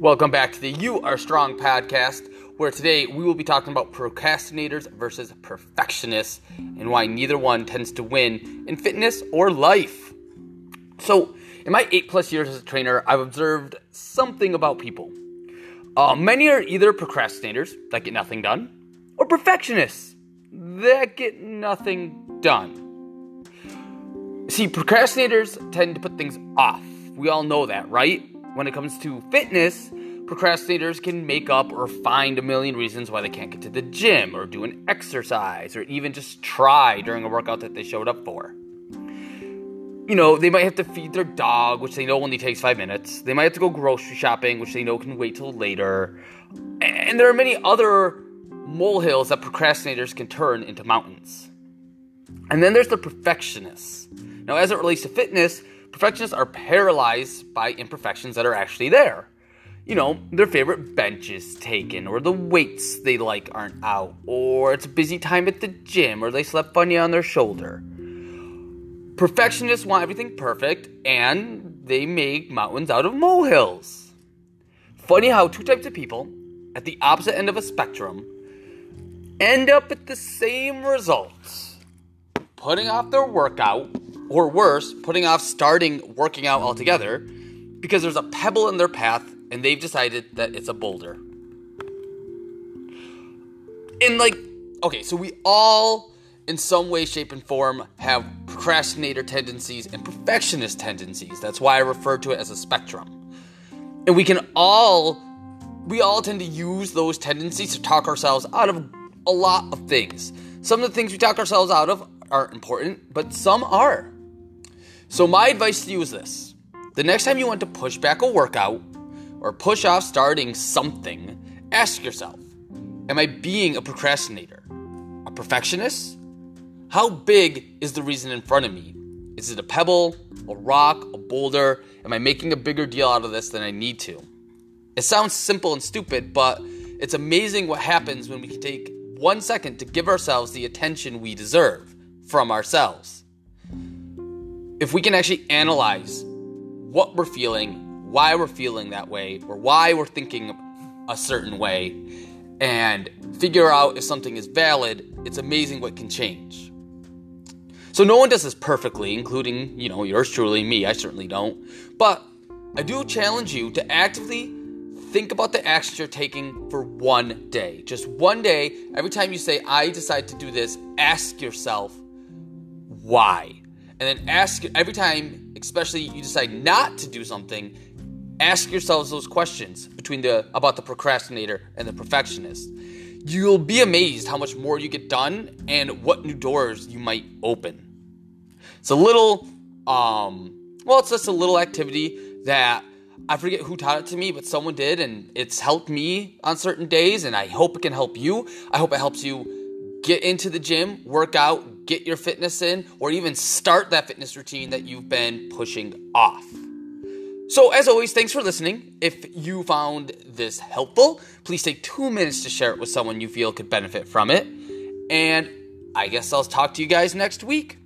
Welcome back to the You Are Strong podcast, where today we will be talking about procrastinators versus perfectionists and why neither one tends to win in fitness or life. So, in my eight plus years as a trainer, I've observed something about people. Uh, many are either procrastinators that get nothing done, or perfectionists that get nothing done. See, procrastinators tend to put things off. We all know that, right? When it comes to fitness, procrastinators can make up or find a million reasons why they can't get to the gym or do an exercise or even just try during a workout that they showed up for. You know, they might have to feed their dog, which they know only takes five minutes. They might have to go grocery shopping, which they know can wait till later. And there are many other molehills that procrastinators can turn into mountains. And then there's the perfectionists. Now, as it relates to fitness, Perfectionists are paralyzed by imperfections that are actually there. You know, their favorite bench is taken, or the weights they like aren't out, or it's a busy time at the gym, or they slept funny on their shoulder. Perfectionists want everything perfect, and they make mountains out of molehills. Funny how two types of people at the opposite end of a spectrum end up at the same results putting off their workout or worse, putting off starting working out altogether because there's a pebble in their path and they've decided that it's a boulder. And like, okay, so we all, in some way, shape, and form, have procrastinator tendencies and perfectionist tendencies. That's why I refer to it as a spectrum. And we can all, we all tend to use those tendencies to talk ourselves out of a lot of things. Some of the things we talk ourselves out of aren't important, but some are. So, my advice to you is this the next time you want to push back a workout or push off starting something, ask yourself Am I being a procrastinator? A perfectionist? How big is the reason in front of me? Is it a pebble, a rock, a boulder? Am I making a bigger deal out of this than I need to? It sounds simple and stupid, but it's amazing what happens when we can take one second to give ourselves the attention we deserve from ourselves if we can actually analyze what we're feeling, why we're feeling that way, or why we're thinking a certain way, and figure out if something is valid, it's amazing what can change. So no one does this perfectly, including, you know, yours truly, me. I certainly don't. But I do challenge you to actively think about the actions you're taking for one day. Just one day, every time you say, I decide to do this, ask yourself, why? And then ask every time, especially you decide not to do something, ask yourselves those questions between the about the procrastinator and the perfectionist. You'll be amazed how much more you get done and what new doors you might open. It's a little um well, it's just a little activity that I forget who taught it to me, but someone did, and it's helped me on certain days, and I hope it can help you. I hope it helps you get into the gym, work out, get your fitness in, or even start that fitness routine that you've been pushing off. So, as always, thanks for listening. If you found this helpful, please take two minutes to share it with someone you feel could benefit from it. And I guess I'll talk to you guys next week.